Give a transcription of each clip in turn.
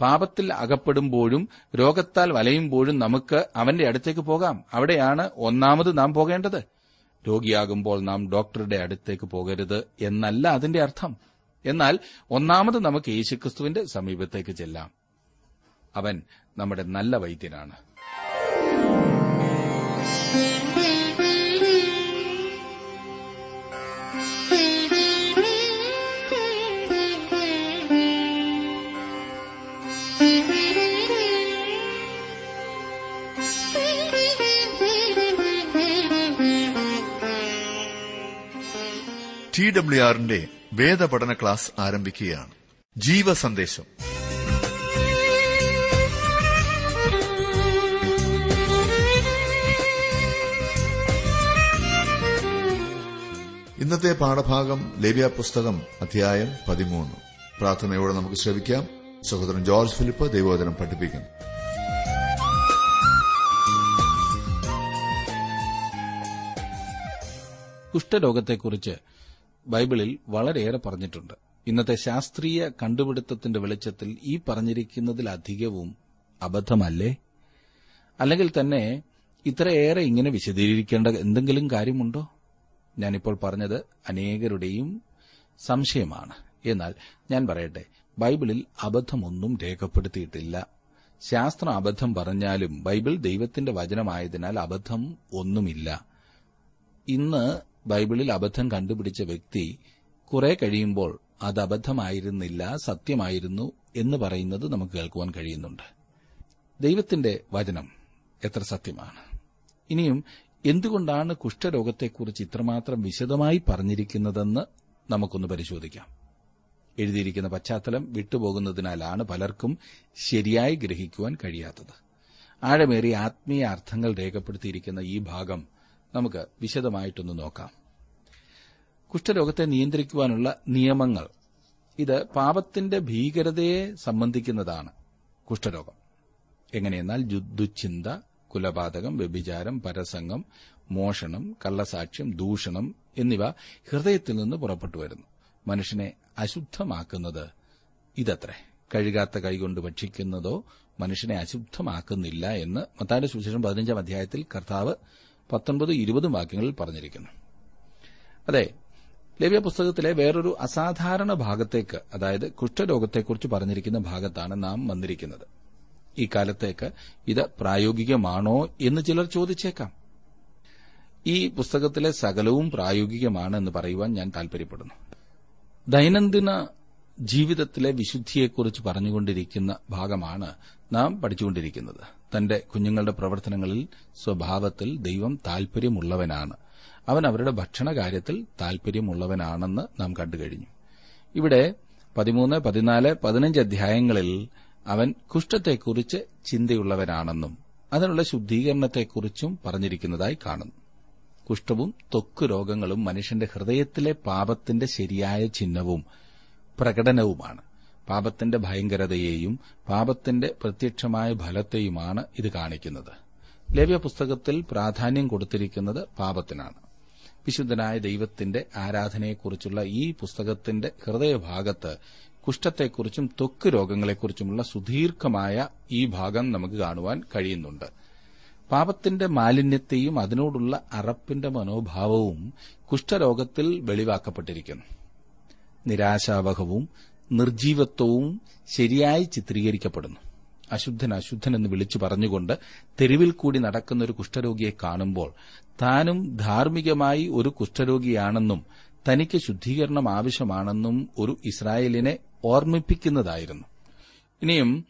പാപത്തിൽ അകപ്പെടുമ്പോഴും രോഗത്താൽ വലയുമ്പോഴും നമുക്ക് അവന്റെ അടുത്തേക്ക് പോകാം. അവിടെയാണ് ഒന്നാമത് നാം പോകേണ്ടത്. രോഗിയാകുമ്പോൾ നാം ഡോക്ടറുടെ അടുത്തേക്ക് പോകരുത് എന്നല്ല അതിന്റെ അർത്ഥം. എന്നാൽ ഒന്നാമത് നമുക്ക് യേശുക്രിസ്തുവിന്റെ സമീപത്തേക്ക് ചെല്ലാം. അവൻ നമ്മുടെ നല്ല വൈദ്യനാണ്. ടി ഡബ്ല്യു ആറിന്റെ വേദപഠന ക്ലാസ് ആരംഭിക്കുകയാണ്. ജീവസന്ദേശം. ഇന്നത്തെ പാഠഭാഗം ലേവ്യ പുസ്തകം അധ്യായം പതിമൂന്ന്. പ്രാർത്ഥനയോടെ നമുക്ക് ശ്രമിക്കാം സഹോദരൻ ജോർജ് ഫിലിപ്പ് ദൈവോദനം പഠിപ്പിക്കുന്നു. കുഷ്ഠരോഗത്തെക്കുറിച്ച് ബൈബിളിൽ വളരെയേറെ പറഞ്ഞിട്ടുണ്ട്. ഇന്നത്തെ ശാസ്ത്രീയ കണ്ടുപിടുത്തത്തിന്റെ വെളിച്ചത്തിൽ ഈ പറഞ്ഞിരിക്കുന്നതിലധികവും അബദ്ധമല്ലേ? അല്ലെങ്കിൽ തന്നെ ഇത്രയേറെ ഇങ്ങനെ വിശദീകരിക്കേണ്ട എന്തെങ്കിലും കാര്യമുണ്ടോ? ഞാനിപ്പോൾ പറഞ്ഞത് അനേകരുടെയും സംശയമാണ്. എന്നാൽ ഞാൻ പറയട്ടെ ബൈബിളിൽ അബദ്ധമൊന്നും രേഖപ്പെടുത്തിയിട്ടില്ല. ശാസ്ത്രം അബദ്ധം പറഞ്ഞാലും ബൈബിൾ ദൈവത്തിന്റെ വചനമായതിനാൽ അബദ്ധം ഒന്നുമില്ല. ഇന്ന് ബൈബിളിൽ അബദ്ധം കണ്ടുപിടിച്ച വ്യക്തി കുറെ കഴിയുമ്പോൾ അത് അബദ്ധമായിരുന്നില്ല സത്യമായിരുന്നു എന്ന് പറയുന്നത് നമുക്ക് കേൾക്കുവാൻ കഴിയുന്നുണ്ട്. ദൈവത്തിന്റെ വചനം എത്ര സത്യമാണ്. ഇനിയും എന്തുകൊണ്ടാണ് കുഷ്ഠരോഗത്തെക്കുറിച്ച് ഇത്രമാത്രം വിശദമായി പറഞ്ഞിരിക്കുന്നതെന്ന് നമുക്കൊന്ന് പരിശോധിക്കാം. എഴുതിയിരിക്കുന്ന പശ്ചാത്തലം വിട്ടുപോകുന്നതിനാലാണ് പലർക്കും ശരിയായി ഗ്രഹിക്കുവാൻ കഴിയാത്തത്. ആഴമേറിയ ആത്മീയ അർത്ഥങ്ങൾ രേഖപ്പെടുത്തിയിരിക്കുന്ന ഈ ഭാഗം നമുക്ക് വിശദമായിട്ടൊന്ന് നോക്കാം. കുഷ്ഠരോഗത്തെ നിയന്ത്രിക്കുവാനുള്ള നിയമങ്ങൾ. ഇത് പാപത്തിന്റെ ഭീകരതയെ സംബന്ധിക്കുന്നതാണ് കുഷ്ഠരോഗം. എങ്ങനെയെന്നാൽ ദുശ്ചിന്ത കുലപാതകം വ്യഭിചാരം പരസംഗം മോഷണം കള്ളസാക്ഷ്യം ദൂഷണം എന്നിവ ഹൃദയത്തിൽ നിന്ന് പുറപ്പെട്ടു വരുന്നു. മനുഷ്യനെ അശുദ്ധമാക്കുന്നത് ഇതത്രേ. കഴുകാത്ത കൈകൊണ്ട് ഭക്ഷിക്കുന്നതോ മനുഷ്യനെ അശുദ്ധമാക്കുന്നില്ല എന്ന് മത്താന്റെ സുവിശേഷം പതിനഞ്ചാം അധ്യായത്തിൽ കർത്താവ് പത്തൊൻപത് ഇരുപതും വാക്യങ്ങളിൽ പറഞ്ഞിരിക്കുന്നു. അതെ ലവ്യ പുസ്തകത്തിലെ വേറൊരു അസാധാരണ ഭാഗത്തേക്ക് അതായത് കുഷ്ഠരോഗത്തെക്കുറിച്ച് പറഞ്ഞിരിക്കുന്ന ഭാഗത്താണ് നാം വന്നിരിക്കുന്നത്. ഈ കാലത്തേക്ക് ഇത് പ്രായോഗികമാണോ എന്ന് ചിലർ ചോദിച്ചേക്കാം. ഈ പുസ്തകത്തിലെ സകലവും പ്രായോഗികമാണ് എന്ന് പറയുവാൻ ഞാൻ താൽപര്യപ്പെടുന്നു. ദൈനംദിന ജീവിതത്തിലെ വിശുദ്ധിയെക്കുറിച്ച് പറഞ്ഞുകൊണ്ടിരിക്കുന്ന ഭാഗമാണ് നാം പഠിച്ചുകൊണ്ടിരിക്കുന്നത്. തന്റെ കുഞ്ഞുങ്ങളുടെ പ്രവർത്തനങ്ങളിൽ സ്വഭാവത്തിൽ ദൈവം താൽപര്യമുള്ളവനാണ്. അവൻ അവരുടെ ഭക്ഷണകാര്യത്തിൽ താൽപര്യമുള്ളവനാണെന്ന് നാം കണ്ടുകഴിഞ്ഞു. ഇവിടെ പതിമൂന്ന് പതിനാല് പതിനഞ്ച് അധ്യായങ്ങളിൽ അവൻ കുഷ്ഠത്തെക്കുറിച്ച് ചിന്തയുള്ളവനാണെന്നും അതിനുള്ള ശുദ്ധീകരണത്തെക്കുറിച്ചും പറഞ്ഞിരിക്കുന്നതായി കാണുന്നു. കുഷ്ഠവും ത്വക്ക് രോഗങ്ങളും മനുഷ്യന്റെ ഹൃദയത്തിലെ പാപത്തിന്റെ ശരിയായ ചിഹ്നവും പ്രകടനവുമാണ്. പാപത്തിന്റെ ഭയങ്കരതയെയും പാപത്തിന്റെ പ്രത്യക്ഷമായ ഫലത്തെയുമാണ് ഇത് കാണിക്കുന്നത്. ലവ്യ പുസ്തകത്തിൽ പ്രാധാന്യം കൊടുത്തിരിക്കുന്നത് പാപത്തിനാണ്. വിശുദ്ധനായ ദൈവത്തിന്റെ ആരാധനയെക്കുറിച്ചുള്ള ഈ പുസ്തകത്തിന്റെ ഹൃദയഭാഗത്ത് കുഷ്ഠത്തെക്കുറിച്ചും തൊക്ക് രോഗങ്ങളെക്കുറിച്ചുമുള്ള സുദീർഘമായ ഈ ഭാഗം നമുക്ക് കാണുവാൻ കഴിയുന്നുണ്ട്. പാപത്തിന്റെ മാലിന്യത്തെയും അതിനോടുള്ള അറപ്പിന്റെ മനോഭാവവും കുഷ്ഠരോഗത്തിൽ വെളിവാക്കപ്പെട്ടിരിക്കുന്നു. നിരാശാവഹവും നിർജീവത്വവും ശരിയായി ചിത്രീകരിക്കപ്പെടുന്നു. അശുദ്ധൻ അശുദ്ധൻ എന്ന് വിളിച്ചു പറഞ്ഞുകൊണ്ട് തെരുവിൽ കൂടി നടക്കുന്ന ഒരു കുഷ്ഠരോഗിയെ കാണുമ്പോൾ താനും ധാർമ്മികമായി ഒരു കുഷ്ഠരോഗിയാണെന്നും തനിക്ക് ശുദ്ധീകരണം ആവശ്യമാണെന്നും ഒരു ഇസ്രായേലിനെ ഓർമ്മിപ്പിക്കുന്നതായിരുന്നു. ഇനിയും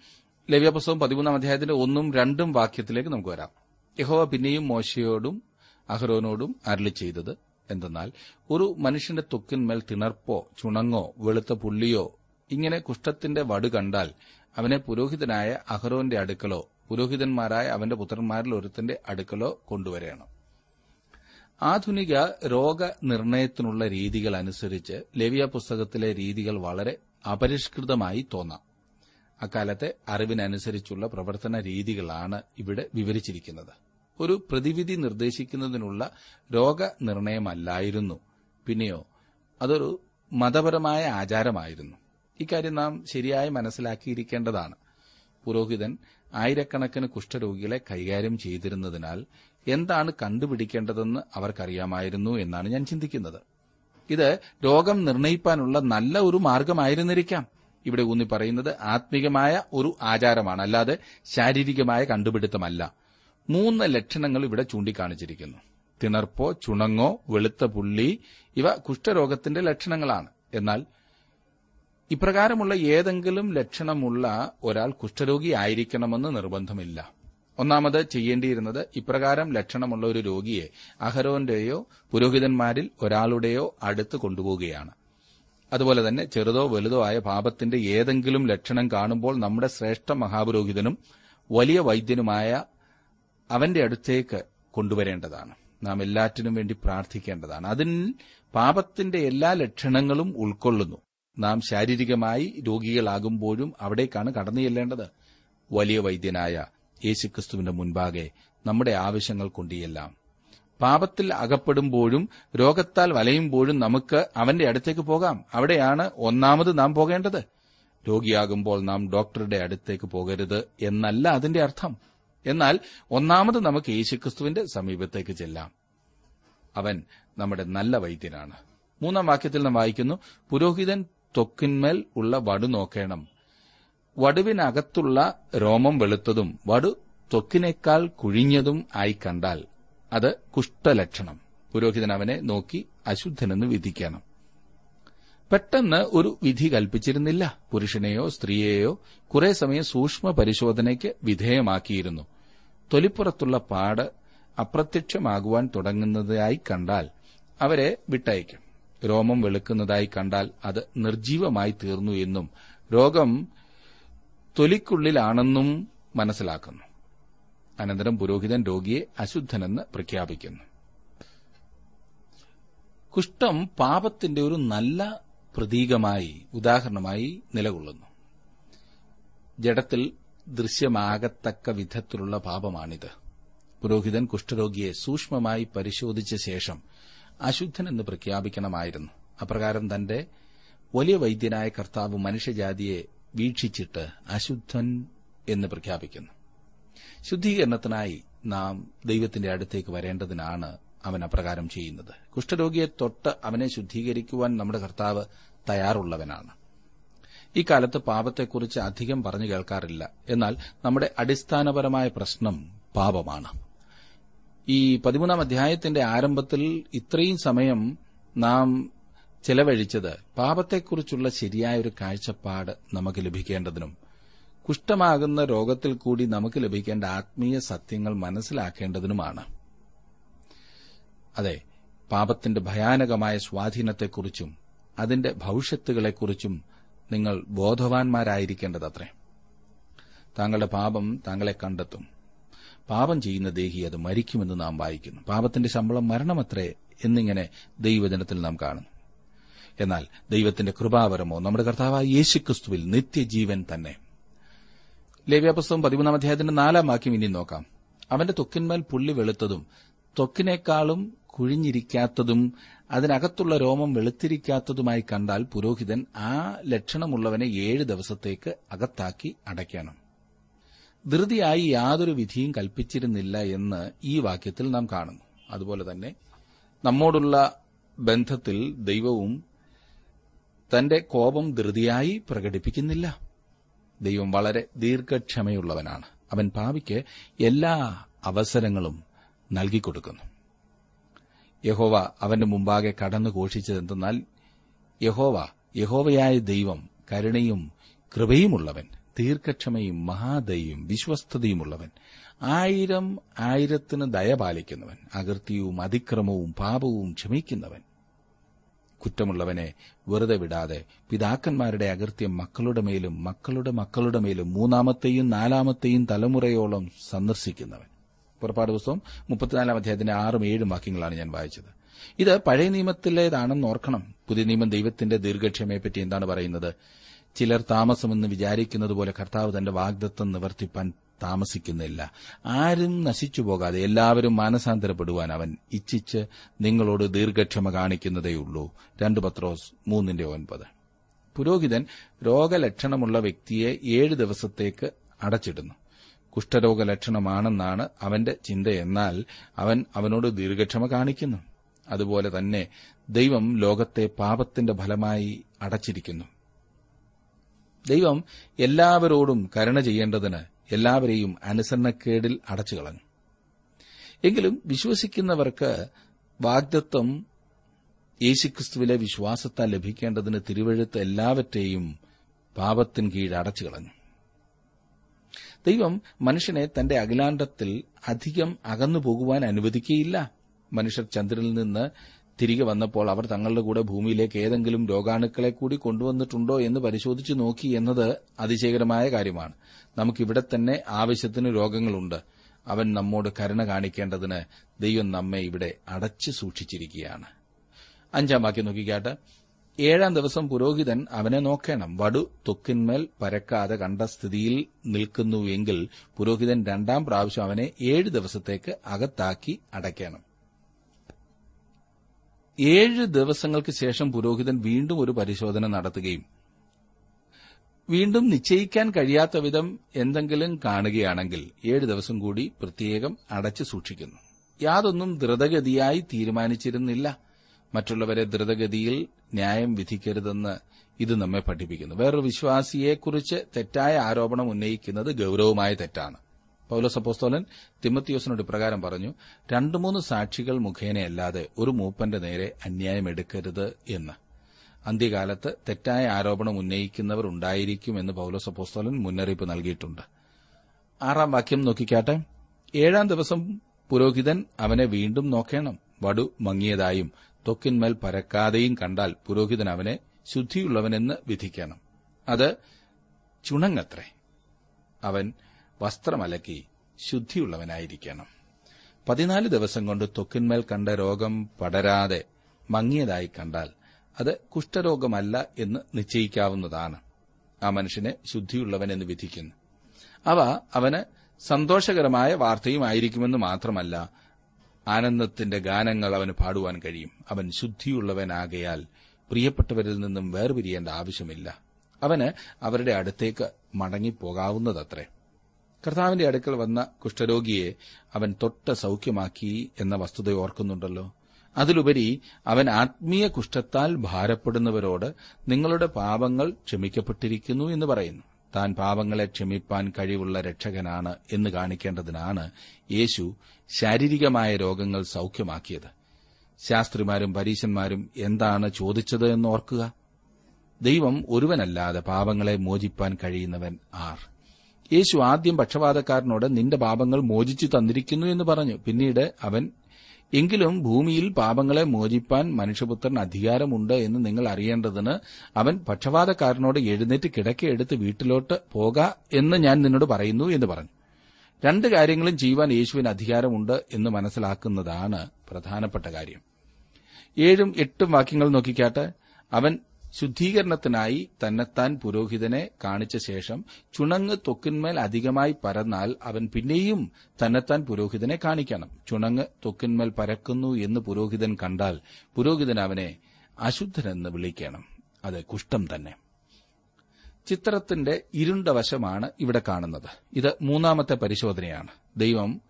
ലവ്യപുസ്തകം പതിമൂന്നാം അധ്യായത്തിന്റെ ഒന്നും രണ്ടും വാക്യത്തിലേക്ക് നമുക്ക് വരാം. യഹോവ പിന്നെയും മോശയോടും അഹ്റോനോടും അരളി ചെയ്തത് എന്തെന്നാൽ ഒരു മനുഷ്യന്റെ തൊക്കിന്മേൽ തിണർപ്പോ ചുണങ്ങോ വെളുത്ത പുള്ളിയോ ഇങ്ങനെ കുഷ്ഠത്തിന്റെ വടു കണ്ടാൽ അവനെ പുരോഹിതനായ അഹ്റോന്റെ അടുക്കലോ പുരോഹിതന്മാരായ അവന്റെ പുത്രന്മാരിൽ ഒരുത്തിന്റെ അടുക്കലോ കൊണ്ടുവരണം. ആധുനിക രോഗനിർണയത്തിനുള്ള രീതികൾ അനുസരിച്ച് ലവിയ പുസ്തകത്തിലെ രീതികൾ വളരെ അപരിഷ്കൃതമായി തോന്നാം. അക്കാലത്തെ അറിവിനനുസരിച്ചുള്ള പ്രവർത്തന രീതികളാണ് ഇവിടെ വിവരിച്ചിരിക്കുന്നത്. ഒരു പ്രതിവിധി നിർദ്ദേശിക്കുന്നതിനുള്ള രോഗനിർണയമല്ലായിരുന്നു. പിന്നെയോ അതൊരു മതപരമായ ആചാരമായിരുന്നു. ഇക്കാര്യം നാം ശരിയായി മനസ്സിലാക്കിയിരിക്കേണ്ടതാണ്. പുരോഹിതൻ ആയിരക്കണക്കിന് കുഷ്ഠരോഗികളെ കൈകാര്യം ചെയ്തിരുന്നതിനാൽ എന്താണ് കണ്ടുപിടിക്കേണ്ടതെന്ന് അവർക്കറിയാമായിരുന്നു എന്നാണ് ഞാൻ ചിന്തിക്കുന്നത്. ഇത് രോഗം നിർണയിപ്പാനുള്ള നല്ല ഒരു മാർഗമായിരുന്നിരിക്കാം. ഇവിടെ ഊന്നി പറയുന്നത് ആത്മീകമായ ഒരു ആചാരമാണ് അല്ലാതെ ശാരീരികമായ കണ്ടുപിടുത്തമല്ല. മൂന്ന് ലക്ഷണങ്ങൾ ഇവിടെ ചൂണ്ടിക്കാണിച്ചിരിക്കുന്നു. തിണർപ്പോ ചുണങ്ങോ വെളുത്ത പുള്ളി ഇവ കുഷ്ഠരോഗത്തിന്റെ ലക്ഷണങ്ങളാണ്. എന്നാൽ ഇപ്രകാരമുള്ള ഏതെങ്കിലും ലക്ഷണമുള്ള ഒരാൾ കുഷ്ഠരോഗി ആയിരിക്കണമെന്ന് നിർബന്ധമില്ല. ഒന്നാമത് ചെയ്യേണ്ടിയിരുന്നത് ഇപ്രകാരം ലക്ഷണമുള്ള ഒരു രോഗിയെ അഹരോന്റെയോ പുരോഹിതന്മാരിൽ ഒരാളുടെയോ അടുത്ത് കൊണ്ടുപോവുകയാണ്. അതുപോലെ തന്നെ ചെറുതോ വലുതോ ആയ പാപത്തിന്റെ ഏതെങ്കിലും ലക്ഷണം കാണുമ്പോൾ നമ്മുടെ ശ്രേഷ്ഠ മഹാപുരോഹിതനും വലിയ വൈദ്യനുമായ അവന്റെ അടുത്തേക്ക് കൊണ്ടുവരേണ്ടതാണ്. നാം എല്ലാറ്റിനും വേണ്ടി പ്രാർത്ഥിക്കേണ്ടതാണ്. അതിൽ പാപത്തിന്റെ എല്ലാ ലക്ഷണങ്ങളും ഉൾക്കൊള്ളുന്നു. നാം ശാരീരികമായി രോഗികളാകുമ്പോഴും അവിടേക്കാണ് കടന്നു ചെല്ലേണ്ടത്. വലിയ വൈദ്യനായ യേശുക്രിസ്തുവിന്റെ മുൻപാകെ നമ്മുടെ ആവശ്യങ്ങൾ കൊണ്ടിയെല്ലാം പാപത്തിൽ അകപ്പെടുമ്പോഴും രോഗത്താൽ വലയുമ്പോഴും നമുക്ക് അവന്റെ അടുത്തേക്ക് പോകാം. അവിടെയാണ് ഒന്നാമത് നാം പോകേണ്ടത്. രോഗിയാകുമ്പോൾ നാം ഡോക്ടറുടെ അടുത്തേക്ക് പോകരുത് എന്നല്ല അതിന്റെ അർത്ഥം. എന്നാൽ ഒന്നാമത് നമുക്ക് യേശുക്രിസ്തുവിന്റെ സമീപത്തേക്ക് ചെല്ലാം. അവൻ നമ്മുടെ നല്ല വൈദ്യനാണ്. മൂന്നാം വാക്യത്തിൽ നാം വായിക്കുന്നു പുരോഹിതൻ ത്വക്കിന്മേൽ ഉള്ള വടു നോക്കേണം. വടുവിനകത്തുള്ള രോമം വെളുത്തതും വടു ത്വക്കിനേക്കാൾ കുഴിഞ്ഞതും ആയി കണ്ടാൽ അത് കുഷ്ഠലക്ഷണം. പുരോഹിതൻ അവനെ നോക്കി അശുദ്ധനെന്ന് വിധിക്കണം. പെട്ടെന്ന് ഒരു വിധി കൽപ്പിച്ചിരുന്നില്ല. പുരുഷനെയോ സ്ത്രീയെയോ കുറെ സമയം സൂക്ഷ്മ പരിശോധനയ്ക്ക് വിധേയമാക്കിയിരുന്നു. തൊലിപ്പുറത്തുള്ള പാട് അപ്രത്യക്ഷമാകുവാൻ തുടങ്ങുന്നതായി കണ്ടാൽ അവരെ വിട്ടയക്കും. രോമം വെളുക്കുന്നതായി കണ്ടാൽ അത് നിർജീവമായി തീർന്നു എന്നും രോഗം തൊലിക്കുള്ളിലാണെന്നും മനസ്സിലാക്കുന്നു. അനന്തരം പുരോഹിതൻ രോഗിയെ അശുദ്ധനെന്ന് പ്രഖ്യാപിക്കുന്നു. കുഷ്ഠം പാപത്തിന്റെ ഒരു നല്ല പ്രതീകമായി ഉദാഹരണമായി നിലകൊള്ളുന്നു. ജഡത്തിൽ ദൃശ്യമാകത്തക്ക വിധത്തിലുള്ള പാപമാണിത്. പുരോഹിതൻ കുഷ്ഠരോഗിയെ സൂക്ഷ്മമായി പരിശോധിച്ച ശേഷം അശുദ്ധനെന്ന് പ്രഖ്യാപിക്കണമായിരുന്നു. അപ്രകാരം തന്റെ വലിയ വൈദ്യനായ കർത്താവ് മനുഷ്യജാതിയെ വീക്ഷിച്ചിട്ട് അശുദ്ധൻ എന്ന് പ്രഖ്യാപിക്കുന്നു. ശുദ്ധീകരണത്തിനായി നാം ദൈവത്തിന്റെ അടുത്തേക്ക് വരേണ്ടതിനാണ് അവൻ അപ്രകാരം ചെയ്യുന്നത്. കുഷ്ഠരോഗിയെ തൊട്ട് അവനെ ശുദ്ധീകരിക്കുവാൻ നമ്മുടെ കർത്താവ് തയ്യാറുള്ളവനാണ്. ഈ കാലത്ത് പാപത്തെക്കുറിച്ച് അധികം പറഞ്ഞു കേൾക്കാറില്ല. എന്നാൽ നമ്മുടെ അടിസ്ഥാനപരമായ പ്രശ്നം പാപമാണ്. ഈ പതിമൂന്നാം അധ്യായത്തിന്റെ ആരംഭത്തിൽ ഇത്രയും സമയം നാം ചെലവഴിച്ചത് പാപത്തെക്കുറിച്ചുള്ള ശരിയായ ഒരു കാഴ്ചപ്പാട് നമുക്ക് ലഭിക്കേണ്ടതിനും കുഷ്ഠമാകുന്ന രോഗത്തിൽ കൂടി നമുക്ക് ലഭിക്കേണ്ട ആത്മീയ സത്യങ്ങൾ മനസ്സിലാക്കേണ്ടതിനുമാണ്. അതെ പാപത്തിന്റെ ഭയാനകമായ സ്വാധീനത്തെക്കുറിച്ചും അതിന്റെ ഭവിഷ്യത്തുകളെക്കുറിച്ചും നിങ്ങൾ ബോധവാന്മാരായിരിക്കേണ്ടതത്രേ. താങ്കളുടെ പാപം താങ്കളെ കണ്ടെത്തും. പാപം ചെയ്യുന്ന ദേഹി അത് മരിക്കുമെന്ന് നാം വായിക്കുന്നു. പാപത്തിന്റെ ശമ്പളം മരണമത്രേ എന്നിങ്ങനെ ദൈവജനത്തിൽ നാം കാണുന്നു എന്നാൽ ദൈവത്തിന്റെ കൃപാവരമോ നമ്മുടെ കർത്താവായ യേശുക്രിസ്തുവിൽ നിത്യജീവൻ തന്നെ. ലേവ്യാപുസ്തകം പതിമൂന്നാം അധ്യായത്തിന്റെ നാലാം വാക്യം ഇനി നോക്കാം. അവന്റെ തൊക്കിന്മേൽ പുള്ളി വെളുത്തതും തൊക്കിനേക്കാളും കുഴിഞ്ഞിരിക്കാത്തതും അതിനകത്തുള്ള രോമം വെളുത്തിരിക്കാത്തതുമായി കണ്ടാൽ പുരോഹിതൻ ആ ലക്ഷണമുള്ളവനെ ഏഴ് ദിവസത്തേക്ക് അകത്താക്കി അടയ്ക്കണം. ധൃതിയായി യാതൊരു വിധിയും കൽപ്പിച്ചിരുന്നില്ല എന്ന് ഈ വാക്യത്തിൽ നാം കാണുന്നു. അതുപോലെ തന്നെ നമ്മോടുള്ള ബന്ധത്തിൽ ദൈവവും തന്റെ കോപം ധൃതിയായി പ്രകടിപ്പിക്കുന്നില്ല. ദൈവം വളരെ ദീർഘക്ഷമയുള്ളവനാണ്. അവൻ പാവിക്ക് എല്ലാ അവസരങ്ങളും നൽകിക്കൊടുക്കുന്നു. യഹോവ അവന്റെ മുമ്പാകെ കടന്നു ഘോഷിച്ചതെന്തെന്നാൽ യഹോവ യഹോവയായ ദൈവം കരുണയും കൃപയുമുള്ളവൻ. ദീർഘക്ഷമയും മഹാദയും വിശ്വസ്തതയുമുള്ളവൻ. ആയിരം ആയിരത്തിന് ദയ പാലിക്കുന്നവൻ അകൃത്യവും അതിക്രമവും പാപവും ക്ഷമിക്കുന്നവൻ. കുറ്റമുള്ളവനെ വെറുതെ വിടാതെ പിതാക്കന്മാരുടെ അകൃത്യം മക്കളുടെ മേലും മക്കളുടെ മക്കളുടെ മേലും മൂന്നാമത്തെയും നാലാമത്തെയും തലമുറയോളം സന്ദർശിക്കുന്നവൻ. പുറപ്പാട് പുസ്തകം മുപ്പത്തിനാലാം അധ്യായത്തിന്റെ ആറും ഏഴും വാക്യങ്ങളാണ് ഞാൻ വായിച്ചത്. ഇത് പഴയ നിയമത്തിലേതാണെന്ന് ഓർക്കണം. പുതിയ നിയമം ദൈവത്തിന്റെ ദീർഘക്ഷമയെപ്പറ്റി എന്താണ് പറയുന്നത്? ചിലർ താമസമെന്ന് വിചാരിക്കുന്നത് പോലെ കർത്താവ് തന്റെ വാഗ്ദത്തം നിവർത്തിപ്പാൻ താമസിക്കുന്നില്ല. ആരും നശിച്ചു പോകാതെ എല്ലാവരും മാനസാന്തരപ്പെടുവാൻ അവൻ ഇച്ഛിച്ച് നിങ്ങളോട് ദീർഘക്ഷമ കാണിക്കുന്നതേയുള്ളൂ രണ്ട് പത്രോസ് മൂന്നിന്റെ ഒൻപത്. പുരോഹിതൻ രോഗലക്ഷണമുള്ള വ്യക്തിയെ ഏഴ് ദിവസത്തേക്ക് അടച്ചിടുന്നു. കുഷ്ഠരോഗ ലക്ഷണമാണെന്നാണ് അവന്റെ ചിന്തയെന്നാൽ അവൻ അവനോട് ദീർഘക്ഷമ കാണിക്കുന്നു. അതുപോലെ തന്നെ ദൈവം ലോകത്തെ പാപത്തിന്റെ ഫലമായി അടച്ചിരിക്കുന്നു. ദൈവം എല്ലാവരോടും കരുണ ചെയ്യേണ്ടതിന് എല്ലാവരെയും അനുസരണക്കേടിൽ അടച്ചു കളഞ്ഞു എങ്കിലും വിശ്വസിക്കുന്നവർക്ക് വാഗ്ദത്വം യേശുക്രിസ്തുവിലെ വിശ്വാസത്താൽ ലഭിക്കേണ്ടതിന് തിരുവഴുത്ത് എല്ലാവറ്റെയും പാപത്തിന് കീഴ് അടച്ചു കളഞ്ഞു ദൈവം മനുഷ്യനെ തന്റെ അഖിലാണ്ടത്തിൽ അധികം അകന്നു പോകുവാൻ അനുവദിക്കുകയില്ല. മനുഷ്യർ ചന്ദ്രനിൽ നിന്ന് തിരികെ വന്നപ്പോൾ അവർ തങ്ങളുടെ കൂടെ ഭൂമിയിലേക്ക് ഏതെങ്കിലും രോഗാണുക്കളെ കൂടി കൊണ്ടുവന്നിട്ടുണ്ടോ എന്ന് പരിശോധിച്ചു നോക്കി എന്നത് അതിശയകരമായ കാര്യമാണ്. നമുക്കിവിടെ തന്നെ ആവശ്യത്തിന് രോഗങ്ങളുണ്ട്. അവൻ നമ്മോട് കരുണ കാണിക്കേണ്ടതിന് ദൈവം നമ്മെ ഇവിടെ അടച്ചു സൂക്ഷിച്ചിരിക്കുകയാണ്. അഞ്ചാം വാക്യം നോക്കിക്കാട്ട് ഏഴാം ദിവസം പുരോഹിതൻ അവനെ നോക്കണം. വടു തൊക്കിന്മേൽ പരക്കാതെ കണ്ട സ്ഥിതിയിൽ നിൽക്കുന്നുവെങ്കിൽ പുരോഹിതൻ രണ്ടാം പ്രാവശ്യം അവനെ ഏഴ് ദിവസത്തേക്ക് അകത്താക്കി അടയ്ക്കണം. ഏഴ് ദിവസങ്ങൾക്ക് ശേഷം പുരോഹിതൻ വീണ്ടും ഒരു പരിശോധന നടത്തുകയും വീണ്ടും നിശ്ചയിക്കാൻ കഴിയാത്ത വിധം എന്തെങ്കിലും കാണുകയാണെങ്കിൽ ഏഴ് ദിവസം കൂടി പ്രത്യേകം അടച്ചു സൂക്ഷിക്കുന്നു. യാതൊന്നും ദ്രുതഗതിയായി തീരുമാനിച്ചിരുന്നില്ല. മറ്റുള്ളവരെ ദ്രുതഗതിയിൽ ന്യായം വിധിക്കരുതെന്ന് ഇത് നമ്മെ പഠിപ്പിക്കുന്നു. വേറൊരു വിശ്വാസിയെക്കുറിച്ച് തെറ്റായ ആരോപണം ഉന്നയിക്കുന്നത് ഗൌരവമായ തെറ്റാണ്. പൌലോസ് അപ്പോസ്തോലൻ തിമത്തിയോസിനോട് ഇപ്രകാരം പറഞ്ഞു രണ്ടു മൂന്ന് സാക്ഷികൾ മുഖേനയല്ലാതെ ഒരു മൂപ്പന്റെ നേരെ അന്യായം എടുക്കരുത് എന്ന്. അന്ത്യകാലത്ത് തെറ്റായ ആരോപണം ഉന്നയിക്കുന്നവർ ഉണ്ടായിരിക്കുമെന്ന് പൌലോസ് അപ്പോസ്തോലൻ മുന്നറിയിപ്പ് നൽകിയിട്ടുണ്ട്. ആറാം വാക്യം നോക്കിക്കാട്ടെ. ഏഴാം ദിവസം പുരോഹിതൻ അവനെ വീണ്ടും നോക്കേണം. വടു മങ്ങിയതായും തൊക്കിന്മേൽ പരക്കാതെയും കണ്ടാൽ പുരോഹിതൻ അവനെ ശുദ്ധിയുള്ളവനെന്ന് വിധിക്കണം. അത് ചുണങ്ങത്രേ. അവൻ വസ്ത്രമലക്കി ശുദ്ധിയുള്ളവനായിരിക്കണം. പതിനാല് ദിവസം കൊണ്ട് ത്വക്കിന്മേൽ കണ്ട രോഗം പടരാതെ മങ്ങിയതായി കണ്ടാൽ അത് കുഷ്ഠരോഗമല്ല എന്ന് നിശ്ചയിക്കാവുന്നതാണ്. ആ മനുഷ്യനെ ശുദ്ധിയുള്ളവനെന്ന് വിധിക്കുന്നു. അവ അവന് സന്തോഷകരമായ വാർത്തയുമായിരിക്കുമെന്ന് മാത്രമല്ല ആനന്ദത്തിന്റെ ഗാനങ്ങൾ അവന് പാടുവാൻ കഴിയും. അവൻ ശുദ്ധിയുള്ളവനാകയാൽ പ്രിയപ്പെട്ടവരിൽ നിന്നും വേർപിരിയേണ്ട ആവശ്യമില്ല. അവന് അവരുടെ അടുത്തേക്ക് മടങ്ങിപ്പോകാവുന്നതത്രേ. കർത്താവിന്റെ അടുക്കൽ വന്ന കുഷ്ഠരോഗിയെ അവൻ തൊട്ട് സൌഖ്യമാക്കി എന്ന വസ്തുത ഓർക്കുന്നുണ്ടല്ലോ. അതിലുപരി അവൻ ആത്മീയ കുഷ്ഠത്താൽ ഭാരപ്പെടുന്നവരോട് നിങ്ങളുടെ പാപങ്ങൾ ക്ഷമിക്കപ്പെട്ടിരിക്കുന്നു എന്ന് പറയുന്നു. താൻ പാപങ്ങളെ ക്ഷമിപ്പാൻ കഴിവുള്ള രക്ഷകനാണ് എന്ന് കാണിക്കേണ്ടതിനാണ് യേശു ശാരീരികമായ രോഗങ്ങൾ സൌഖ്യമാക്കിയത്. ശാസ്ത്രിമാരും പരീശന്മാരും എന്താണ് ചോദിച്ചത് എന്ന് ഓർക്കുക? ദൈവം ഒരുവനല്ലാതെ പാപങ്ങളെ മോചിപ്പാൻ കഴിയുന്നവൻ ആർ? യേശു ആദ്യം പക്ഷപാതക്കാരനോട് നിന്റെ പാപങ്ങൾ മോചിച്ചു തന്നിരിക്കുന്നു എന്ന് പറഞ്ഞു. പിന്നീട് അവൻ എങ്കിലും ഭൂമിയിൽ പാപങ്ങളെ മോചിപ്പാൻ മനുഷ്യപുത്രൻ അധികാരമുണ്ട് എന്ന് നിങ്ങൾ അറിയേണ്ടതിന് അവൻ പക്ഷപാതക്കാരനോട് എഴുന്നേറ്റ് കിടക്കയെടുത്ത് വീട്ടിലോട്ട് പോക എന്ന് ഞാൻ നിന്നോട് പറയുന്നു എന്ന് പറഞ്ഞു. രണ്ട് കാര്യങ്ങളും ചെയ്യുവാൻ യേശുവിന് അധികാരമുണ്ട് എന്ന് മനസ്സിലാക്കുന്നതാണ് പ്രധാനപ്പെട്ട കാര്യം. ഏഴും എട്ടും വാക്യങ്ങൾ നോക്കിക്കാട്ട്. അവൻ ശുദ്ധീകരണത്തിനായി തന്നെത്താൻ പുരോഹിതനെ കാണിച്ച ശേഷം ചുണങ്ങ് തൊക്കിന്മേൽ അധികമായി പരന്നാൽ അവൻ പിന്നെയും തന്നെത്താൻ പുരോഹിതനെ കാണിക്കണം. ചുണങ്ങ് തൊക്കിന്മേൽ പരക്കുന്നു എന്ന് പുരോഹിതൻ കണ്ടാൽ പുരോഹിതൻ അവനെ അശുദ്ധനെന്ന് വിളിക്കണം. അത് കുഷ്ഠം തന്നെ. ചിത്രത്തിന്റെ ഇരുണ്ട വശമാണ് ഇവിടെ കാണുന്നത്. ഇത് മൂന്നാമത്തെ പരിശോധനയാണ്. ദൈവം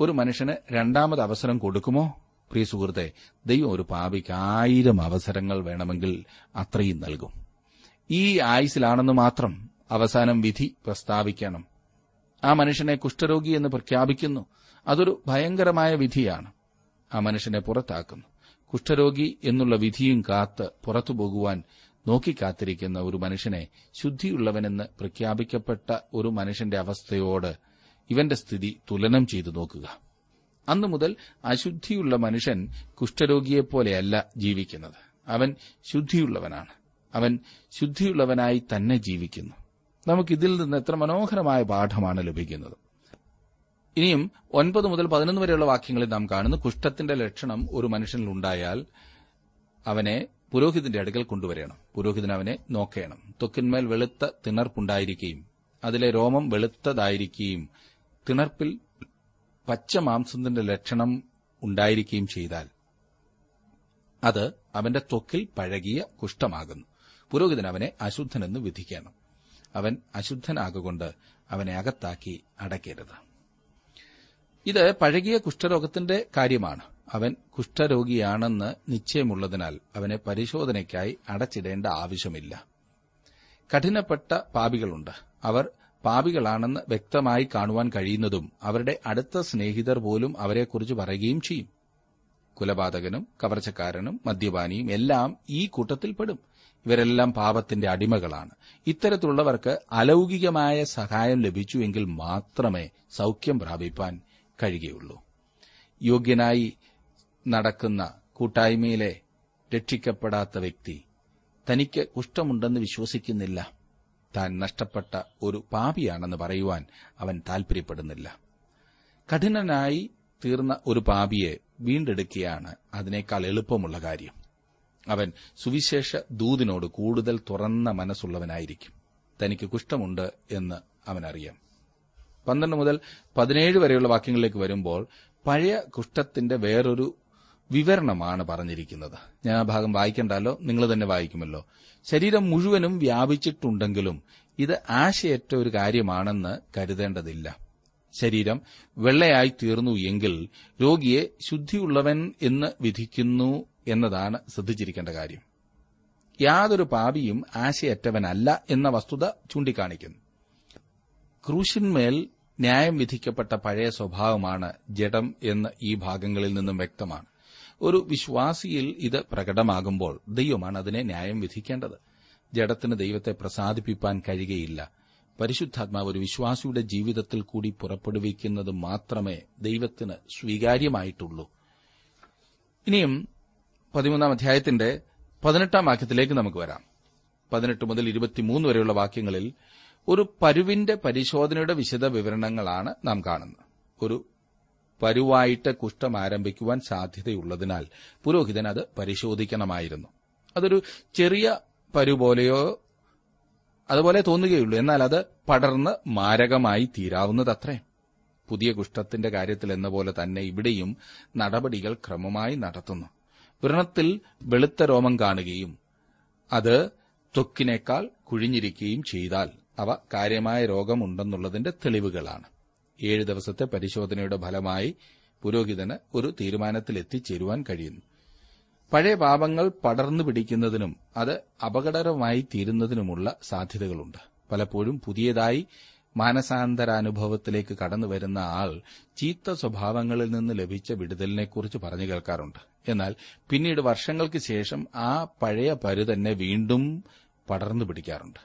ഒരു മനുഷ്യന് രണ്ടാമത് അവസരം കൊടുക്കുമോ? പ്രിയ സുഹൃത്തെ ദൈവം ഒരു പാപിക്ക് ആയിരം അവസരങ്ങൾ വേണമെങ്കിൽ അത്രയും നൽകും. ഈ ആയുസിലാണെന്ന് മാത്രം അവസാനം വിധി പ്രസ്താവിക്കണം. ആ മനുഷ്യനെ കുഷ്ഠരോഗി എന്ന് പ്രഖ്യാപിക്കുന്നു. അതൊരു ഭയങ്കരമായ വിധിയാണ്. ആ മനുഷ്യനെ പുറത്താക്കുന്നു. കുഷ്ഠരോഗി എന്നുള്ള വിധിയും കാത്ത് പുറത്തു പോകുവാൻ നോക്കിക്കാത്തിരിക്കുന്ന ഒരു മനുഷ്യനെ ശുദ്ധിയുള്ളവനെന്ന് പ്രഖ്യാപിക്കപ്പെട്ട ഒരു മനുഷ്യന്റെ അവസ്ഥയോട് ഇവന്റെ സ്ഥിതി തുലനം ചെയ്തു നോക്കുക. അന്നു മുതൽ അശുദ്ധിയുള്ള മനുഷ്യൻ കുഷ്ഠരോഗിയെപ്പോലെയല്ല ജീവിക്കുന്നത്. അവൻ ശുദ്ധിയുള്ളവനാണ്. അവൻ ശുദ്ധിയുള്ളവനായി തന്നെ ജീവിക്കുന്നു. നമുക്കിതിൽ നിന്ന് എത്ര മനോഹരമായ പാഠമാണ് ലഭിക്കുന്നത്. ഇനിയും ഒൻപത് മുതൽ പതിനൊന്ന് വരെയുള്ള വാക്യങ്ങളിൽ നാം കാണുന്നു കുഷ്ഠത്തിന്റെ ലക്ഷണം ഒരു മനുഷ്യനിൽ ഉണ്ടായാൽ അവനെ പുരോഹിതന്റെ അടുക്കൽ കൊണ്ടുവരണം. പുരോഹിതൻ അവനെ നോക്കണം. ത്വക്കിന്മേൽ വെളുത്ത തിണർപ്പുണ്ടായിരിക്കുകയും അതിലെ രോമം വെളുത്തതായിരിക്കുകയും തിണർപ്പിൽ പച്ച മാംസത്തിന്റെ ലക്ഷണം ഉണ്ടായിരിക്കുകയും ചെയ്താൽ അത് അവന്റെ ത്വക്കിൽ പഴകിയ കുഷ്ഠമാകുന്നു. പുരോഹിതൻ അവനെ അശുദ്ധനെന്ന് വിധിക്കണം. അവൻ അശുദ്ധനാകൊണ്ട് അവനെ അകത്താക്കി അടയ്ക്കരുത്. ഇത് പഴകിയ കുഷ്ഠരോഗത്തിന്റെ കാര്യമാണ്. അവൻ കുഷ്ഠരോഗിയാണെന്ന് നിശ്ചയമുള്ളതിനാൽ അവനെ പരിശോധനയ്ക്കായി അടച്ചിടേണ്ട ആവശ്യമില്ല. കഠിനപ്പെട്ട പാപികളുണ്ട്. അവർ പാപികളാണെന്ന് വ്യക്തമായി കാണുവാൻ കഴിയുന്നതും അവരുടെ അടുത്ത സ്നേഹിതർ പോലും അവരെക്കുറിച്ച് പറയുകയും ചെയ്യും. കുലപാതകനും കവർച്ചക്കാരനും മദ്യപാനിയും എല്ലാം ഈ കൂട്ടത്തിൽപ്പെടും. ഇവരെല്ലാം പാപത്തിന്റെ അടിമകളാണ്. ഇത്തരത്തിലുള്ളവർക്ക് അലൗകികമായ സഹായം ലഭിച്ചുവെങ്കിൽ മാത്രമേ സൌഖ്യം പ്രാപിപ്പാൻ കഴിയുകയുള്ളൂ. യോഗ്യനായി നടക്കുന്ന കൂട്ടായ്മയിലെ രക്ഷിക്കപ്പെടാത്ത വ്യക്തി തനിക്ക് കുഷ്ഠമുണ്ടെന്ന് വിശ്വസിക്കുന്നില്ല. താൻ നഷ്ടപ്പെട്ട ഒരു പാപിയാണെന്ന് പറയുവാൻ അവൻ താൽപര്യപ്പെടുന്നില്ല. കഠിനനായി തീർന്ന ഒരു പാപിയെ വീണ്ടെടുക്കുകയാണ് അതിനേക്കാൾ എളുപ്പമുള്ള കാര്യം. അവൻ സുവിശേഷ ദൂതിനോട് കൂടുതൽ തുറന്ന മനസ്സുള്ളവനായിരിക്കും. തനിക്ക് കുഷ്ഠമുണ്ട് എന്ന് അവനറിയാം. പന്ത്രണ്ട് മുതൽ പതിനേഴ് വരെയുള്ള വാക്യങ്ങളിലേക്ക് വരുമ്പോൾ പഴയ കുഷ്ഠത്തിന്റെ വേറൊരു വിവരണമാണ് പറഞ്ഞിരിക്കുന്നത്. ഞാൻ ആ ഭാഗം വായിക്കണ്ടല്ലോ? നിങ്ങൾ തന്നെ വായിക്കുമല്ലോ. ശരീരം മുഴുവനും വ്യാപിച്ചിട്ടുണ്ടെങ്കിലും ഇത് ആശയറ്റ ഒരു കാര്യമാണെന്ന് കരുതേണ്ടതില്ല. ശരീരം വെള്ളയായി തീർന്നു എങ്കിൽ രോഗിയെ ശുദ്ധിയുള്ളവൻ എന്ന് വിധിക്കുന്നു എന്നതാണ് ശ്രദ്ധിച്ചിരിക്കേണ്ട കാര്യം. യാതൊരു പാപിയും ആശയറ്റവനല്ല എന്ന വസ്തുത ചൂണ്ടിക്കാണിക്കുന്നു. ക്രൂശിന്മേൽ ന്യായം വിധിക്കപ്പെട്ട പഴയ സ്വഭാവമാണ് ജഡം എന്ന് ഈ ഭാഗങ്ങളിൽ നിന്നും വ്യക്തമാണ്. ഒരു വിശ്വാസിയിൽ ഇത് പ്രകടമാകുമ്പോൾ ദൈവമാണ് അതിനെ ന്യായം വിധിക്കേണ്ടത്. ജഡത്തിന് ദൈവത്തെ പ്രസാദിപ്പിക്കാൻ കഴിയുകയില്ല. പരിശുദ്ധാത്മാവ് ഒരു വിശ്വാസിയുടെ ജീവിതത്തിൽ കൂടി പുറപ്പെടുവിക്കുന്നത് മാത്രമേ ദൈവത്തിന് സ്വീകാര്യമായിട്ടുള്ളൂ. ഇനിയും പതിമൂന്നാം അധ്യായത്തിന്റെ പതിനെട്ടാം വാക്യത്തിലേക്ക് നമുക്ക് വരാം. പതിനെട്ട് മുതൽ ഇരുപത്തിമൂന്ന് വരെയുള്ള വാക്യങ്ങളിൽ ഒരു പരുവിന്റെ പരിശോധനയുടെ വിശദ വിവരണങ്ങളാണ് നാം കാണുന്നത്. ഒരു പരുവായിട്ട് കുഷ്ഠം ആരംഭിക്കുവാൻ സാധ്യതയുള്ളതിനാൽ പുരോഹിതൻ അത് പരിശോധിക്കണമായിരുന്നു. അതൊരു ചെറിയ പരു പോലെയോ അതുപോലെ തോന്നുകയുള്ളൂ. എന്നാൽ അത് പടർന്ന് മാരകമായി തീരാവുന്നതത്രേ. പുതിയ കുഷ്ഠത്തിന്റെ കാര്യത്തിൽ എന്ന പോലെ തന്നെ ഇവിടെയും നടപടികൾ ക്രമമായി നടത്തുന്നു. വ്രണത്തിൽ വെളുത്ത രോമം കാണുകയും അത് ത്വക്കിനേക്കാൾ കുഴിഞ്ഞിരിക്കുകയും ചെയ്താൽ അവ കാര്യമായ രോഗമുണ്ടെന്നുള്ളതിന്റെ തെളിവുകളാണ്. ഏഴ് ദിവസത്തെ പരിശോധനയുടെ ഫലമായി പുരോഹിതന് ഒരു തീരുമാനത്തിലെത്തിച്ചേരുവാൻ കഴിയുന്നു. പഴയ പാപങ്ങൾ പടർന്നു പിടിക്കുന്നതിനും അത് അപകടകരമായി തീരുന്നതിനുമുള്ള സാധ്യതകളുണ്ട്. പലപ്പോഴും പുതിയതായി മാനസാന്തരാനുഭവത്തിലേക്ക് കടന്നു വരുന്ന ആൾ ചീത്ത സ്വഭാവങ്ങളിൽ നിന്ന് ലഭിച്ച വിടുതലിനെക്കുറിച്ച് പറഞ്ഞു കേൾക്കാറുണ്ട്. എന്നാൽ പിന്നീട് വർഷങ്ങൾക്ക് ശേഷം ആ പഴയ പരു തന്നെ വീണ്ടും പടർന്നു പിടിക്കാറുണ്ട്.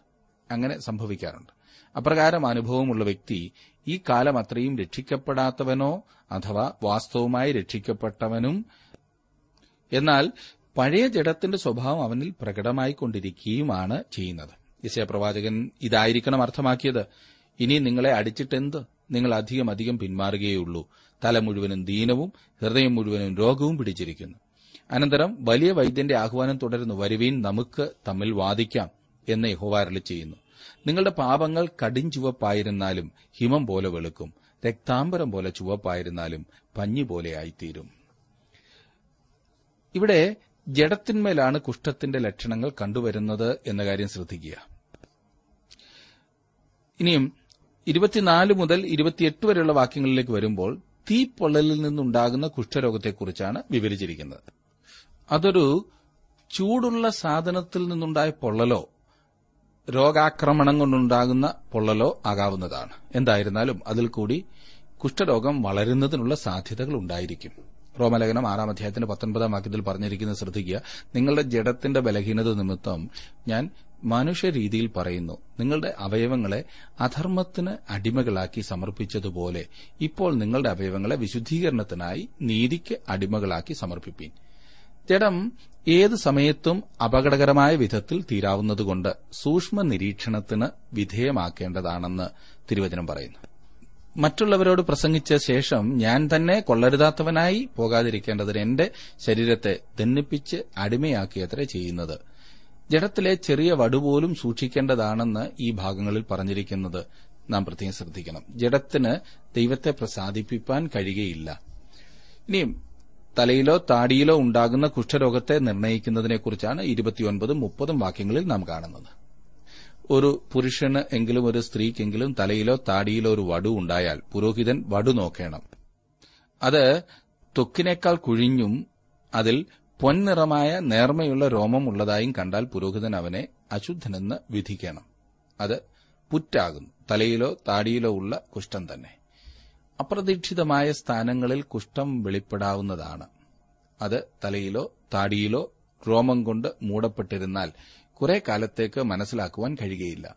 അങ്ങനെ സംഭവിക്കാറുണ്ട്. അപ്രകാരം അനുഭവമുള്ള വ്യക്തി ഈ കാലം അത്രയും രക്ഷിക്കപ്പെടാത്തവനോ അഥവാ വാസ്തവമായി രക്ഷിക്കപ്പെട്ടവനും എന്നാൽ പഴയ ജഡത്തിന്റെ സ്വഭാവം അവനിൽ പ്രകടമായിക്കൊണ്ടിരിക്കുകയുമാണ് ചെയ്യുന്നത്. യശയപ്രവാചകൻ ഇതായിരിക്കണം അർത്ഥമാക്കിയത്. ഇനി നിങ്ങളെ അടിച്ചിട്ടെന്ത്? നിങ്ങൾ അധികം അധികം പിന്മാറുകയുള്ളൂ തല മുഴുവനും ദീനവും ഹൃദയം മുഴുവനും രോഗവും പിടിച്ചിരിക്കുന്നു. അനന്തരം വലിയ വൈദ്യന്റെ ആഹ്വാനം തുടരുന്നു. വരുവീൻ നമുക്ക് തമ്മിൽ വാദിക്കാം എന്ന് യഹോവാരളി ചെയ്യുന്നു. നിങ്ങളുടെ പാപങ്ങൾ കടിഞ്ചുവപ്പായിരുന്നാലും ഹിമം പോലെ വെളുക്കും. രക്താംബരം പോലെ ചുവപ്പായിരുന്നാലും പഞ്ഞി പോലെയായിത്തീരും ഇവിടെ ജഡത്തിന്മേലാണ് കുഷ്ഠത്തിന്റെ ലക്ഷണങ്ങൾ കണ്ടുവരുന്നത് എന്ന കാര്യം ശ്രദ്ധിക്കുക. ഇനിയും ഇരുപത്തിനാല് മുതൽ ഇരുപത്തിയെട്ട് വരെയുള്ള വാക്യങ്ങളിലേക്ക് വരുമ്പോൾ തീപ്പൊള്ളലിൽ നിന്നുണ്ടാകുന്ന കുഷ്ഠരോഗത്തെക്കുറിച്ചാണ് വിവരിച്ചിരിക്കുന്നത്. അതൊരു ചൂടുള്ള സാധനത്തിൽ നിന്നുണ്ടായ പൊള്ളലോ രോഗാക്രമണം കൊണ്ടുണ്ടാകുന്ന പൊള്ളലോ ആകാവുന്നതാണ്. എന്തായിരുന്നാലും അതിൽ കൂടി കുഷ്ഠരോഗം വളരുന്നതിനുള്ള സാധ്യതകൾ ഉണ്ടായിരിക്കും. റോമലേഖനം ആറാം അധ്യായത്തിന്റെ പത്തൊൻപതാം വാക്യത്തിൽ പറഞ്ഞിരിക്കുന്നത് ശ്രദ്ധിക്കുക നിങ്ങളുടെ ജഡത്തിന്റെ ബലഹീനത നിമിത്തം ഞാൻ മനുഷ്യരീതിയിൽ പറയുന്നു നിങ്ങളുടെ അവയവങ്ങളെ അധർമ്മത്തിന് അടിമകളാക്കി സമർപ്പിച്ചതുപോലെ ഇപ്പോൾ നിങ്ങളുടെ അവയവങ്ങളെ വിശുദ്ധീകരണത്തിനായി നീതിക്ക് അടിമകളാക്കി സമർപ്പിപ്പീൻ. ജഡം ഏത് സമയത്തും അപകടകരമായ വിധത്തിൽ തീരാവുന്നതുകൊണ്ട് സൂക്ഷ്മ നിരീക്ഷണത്തിന് വിധേയമാക്കേണ്ടതാണെന്ന് തിരുവചനം പറയുന്നു. മറ്റുള്ളവരോട് പ്രസംഗിച്ച ശേഷം ഞാൻ തന്നെ കൊള്ളരുതാത്തവനായി പോകാതിരിക്കേണ്ടതിന് എന്റെ ശരീരത്തെ ദണ്ണിപ്പിച്ച് അടിമയാക്കിയത്രേ ചെയ്യുന്നത്. ജഡത്തിലെ ചെറിയ വടുപോലും സൂക്ഷിക്കേണ്ടതാണെന്ന് ഈ ഭാഗങ്ങളിൽ പറഞ്ഞിരിക്കുന്നത് നാം പ്രത്യേകം ശ്രദ്ധിക്കണം. ജഡത്തിന് ദൈവത്തെ പ്രസാദിപ്പിക്കാൻ കഴിയുകയില്ല. ഇനിയും തലയിലോ താടിയിലോ ഉണ്ടാകുന്ന കുഷ്ഠരോഗത്തെ നിർണയിക്കുന്നതിനെക്കുറിച്ചാണ് ഇരുപത്തിയൊൻപതും മുപ്പതും വാക്യങ്ങളിൽ നാം കാണുന്നത്. ഒരു പുരുഷന് എങ്കിലും ഒരു സ്ത്രീക്കെങ്കിലും തലയിലോ താടിയിലോ ഒരു വടു ഉണ്ടായാൽ പുരോഹിതൻ വടു നോക്കണം. അത് തൊക്കിനേക്കാൾ കുഴിഞ്ഞും അതിൽ പൊൻനിറമായ നേർമയുള്ള രോമം ഉള്ളതായും കണ്ടാൽ പുരോഹിതൻ അവനെ അശുദ്ധനെന്ന് വിധിക്കണം. അത് പുറ്റാകുന്നു. തലയിലോ താടിയിലോ ഉള്ള കുഷ്ഠം തന്നെ. അപ്രതീക്ഷിതമായ സ്ഥാനങ്ങളിൽ കുഷ്ഠം വെളിപ്പെടാവുന്നതാണ്. അത് തലയിലോ താടിയിലോ രോമം കൊണ്ട് മൂടപ്പെട്ടിരുന്നാൽ കുറെ കാലത്തേക്ക് മനസ്സിലാക്കുവാൻ കഴിയുകയില്ല.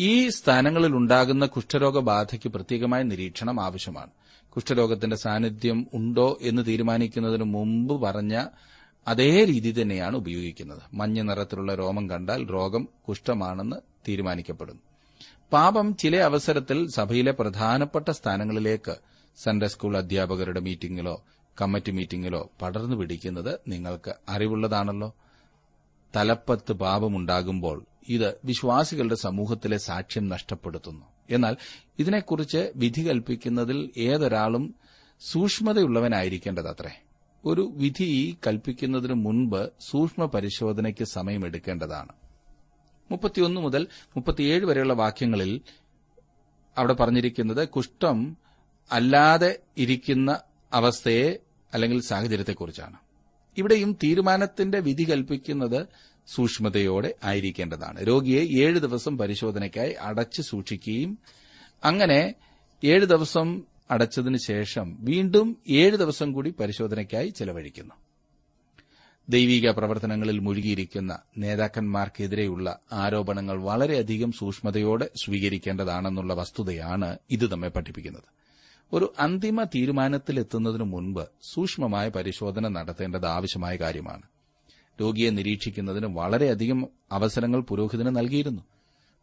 ഈ സ്ഥാനങ്ങളിൽ ഉണ്ടാകുന്ന കുഷ്ഠരോഗബാധയ്ക്ക് പ്രത്യേകമായ നിരീക്ഷണം ആവശ്യമാണ്. കുഷ്ഠരോഗത്തിന്റെ സാന്നിധ്യം ഉണ്ടോ എന്ന് തീരുമാനിക്കുന്നതിന് മുമ്പ് പറഞ്ഞ അതേ രീതി തന്നെയാണ് ഉപയോഗിക്കുന്നത്. മഞ്ഞ നിറത്തിലുള്ള രോമം കണ്ടാൽ രോഗം കുഷ്ഠമാണെന്ന് തീരുമാനിക്കപ്പെടുന്നു. പാപം ചില അവസരത്തിൽ സഭയിലെ പ്രധാനപ്പെട്ട സ്ഥാനങ്ങളിലേക്ക് സൺഡേ സ്കൂൾ അധ്യാപകരുടെ മീറ്റിംഗിലോ കമ്മിറ്റി മീറ്റിംഗിലോ പടർന്നു പിടിക്കുന്നത് നിങ്ങൾക്ക് അറിവുള്ളതാണല്ലോ. തലപ്പത്ത് പാപമുണ്ടാകുമ്പോൾ ഇത് വിശ്വാസികളുടെ സമൂഹത്തിലെ സാക്ഷ്യം നഷ്ടപ്പെടുത്തുന്നു. എന്നാൽ ഇതിനെക്കുറിച്ച് വിധി കൽപ്പിക്കുന്നതിൽ ഏതൊരാളും സൂക്ഷ്മതയുള്ളവനായിരിക്കേണ്ടതത്രേ. ഒരു വിധി കൽപ്പിക്കുന്നതിനു മുൻപ് സൂക്ഷ്മ പരിശോധനയ്ക്ക് സമയമെടുക്കേണ്ടതാണ്. മുപ്പത്തിയൊന്ന് മുതൽ മുപ്പത്തിയേഴ് വരെയുള്ള വാക്യങ്ങളിൽ അവിടെ പറഞ്ഞിരിക്കുന്നത് കുഷ്ഠം അല്ലാതെ ഇരിക്കുന്ന അവസ്ഥയെ അല്ലെങ്കിൽ സാഹചര്യത്തെക്കുറിച്ചാണ്. ഇവിടെയും തീരുമാനത്തിന്റെ വിധി കൽപ്പിക്കുന്നത് സൂക്ഷ്മതയോടെ ആയിരിക്കേണ്ടതാണ്. രോഗിയെ ഏഴ് ദിവസം പരിശോധനയ്ക്കായി അടച്ചു സൂക്ഷിക്കുകയും അങ്ങനെ ഏഴ് ദിവസം അടച്ചതിനു ശേഷം വീണ്ടും ഏഴ് ദിവസം കൂടി പരിശോധനയ്ക്കായി ചെലവഴിക്കുന്നു. ദൈവിക പ്രവർത്തനങ്ങളിൽ മുഴുകിയിരിക്കുന്ന നേതാക്കന്മാർക്കെതിരെയുള്ള ആരോപണങ്ങൾ വളരെയധികം സൂക്ഷ്മതയോടെ സ്വീകരിക്കേണ്ടതാണെന്നുള്ള വസ്തുതയാണ് ഇത് നമ്മെ പഠിപ്പിക്കുന്നത്. ഒരു അന്തിമ തീരുമാനത്തിലെത്തുന്നതിനു മുൻപ് സൂക്ഷ്മമായ പരിശോധന നടത്തേണ്ടത് ആവശ്യമായ കാര്യമാണ്. രോഗിയെ നിരീക്ഷിക്കുന്നതിന് വളരെയധികം അവസരങ്ങൾ പുരോഹിതന് നൽകിയിരുന്നു.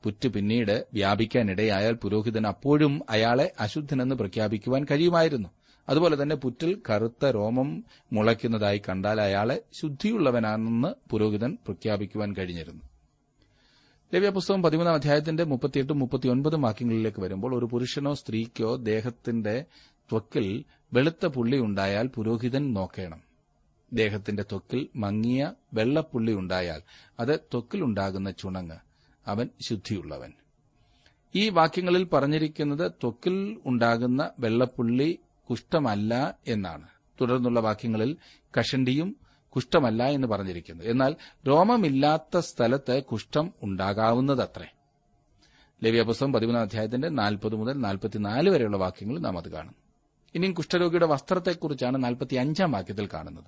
പുറ്റ് പിന്നീട് വ്യാപിക്കാനിടയായാൽ പുരോഹിതൻ അപ്പോഴും അയാളെ അശുദ്ധനെന്ന് പ്രഖ്യാപിക്കുവാൻ കഴിയുമായിരുന്നു. അതുപോലെ തന്നെ പുറ്റിൽ കറുത്ത രോമം മുളയ്ക്കുന്നതായി കണ്ടാൽ അയാളെ ശുദ്ധിയുള്ളവനാണെന്ന് പുരോഹിതൻ പ്രഖ്യാപിക്കുവാൻ കഴിഞ്ഞിരുന്നു. ലവ്യപുസ്തകം പതിമൂന്നാം അധ്യായത്തിന്റെ മുപ്പത്തിയെട്ടും മുപ്പത്തിയൊൻപതും വാക്യങ്ങളിലേക്ക് വരുമ്പോൾ ഒരു പുരുഷനോ സ്ത്രീക്കോ ദേഹത്തിന്റെ ത്വക്കിൽ വെളുത്ത പുള്ളി ഉണ്ടായാൽ പുരോഹിതൻ നോക്കണം. ദേഹത്തിന്റെ ത്വക്കിൽ മങ്ങിയ വെള്ളപ്പുള്ളി ഉണ്ടായാൽ അത് ത്വക്കിലുണ്ടാകുന്ന ചുണങ്ങ്. അവൻ ശുദ്ധിയുള്ളവൻ. ഈ വാക്യങ്ങളിൽ പറഞ്ഞിരിക്കുന്നത് ത്വക്കിൽ ഉണ്ടാകുന്ന വെള്ളപ്പുള്ളി കുഷ്ഠമല്ല എന്നാണ്. തുടർന്നുള്ള വാക്യങ്ങളിൽ കഷണ്ടിയും കുഷ്ഠമല്ല എന്ന് പറഞ്ഞിരിക്കുന്നു. എന്നാൽ രോമമില്ലാത്ത സ്ഥലത്ത് കുഷ്ഠം ഉണ്ടാകാവുന്നതത്രേ. ലവ്യപുസ്തകം പതിമൂന്നാം അധ്യായത്തിന്റെ നാൽപ്പത് മുതൽ നാൽപ്പത്തിനാല് വരെയുള്ള വാക്യങ്ങൾ നാം അത് കാണും. ഇനിയും കുഷ്ഠരോഗിയുടെ വസ്ത്രത്തെക്കുറിച്ചാണ് നാൽപ്പത്തി അഞ്ചാം വാക്യത്തിൽ കാണുന്നത്.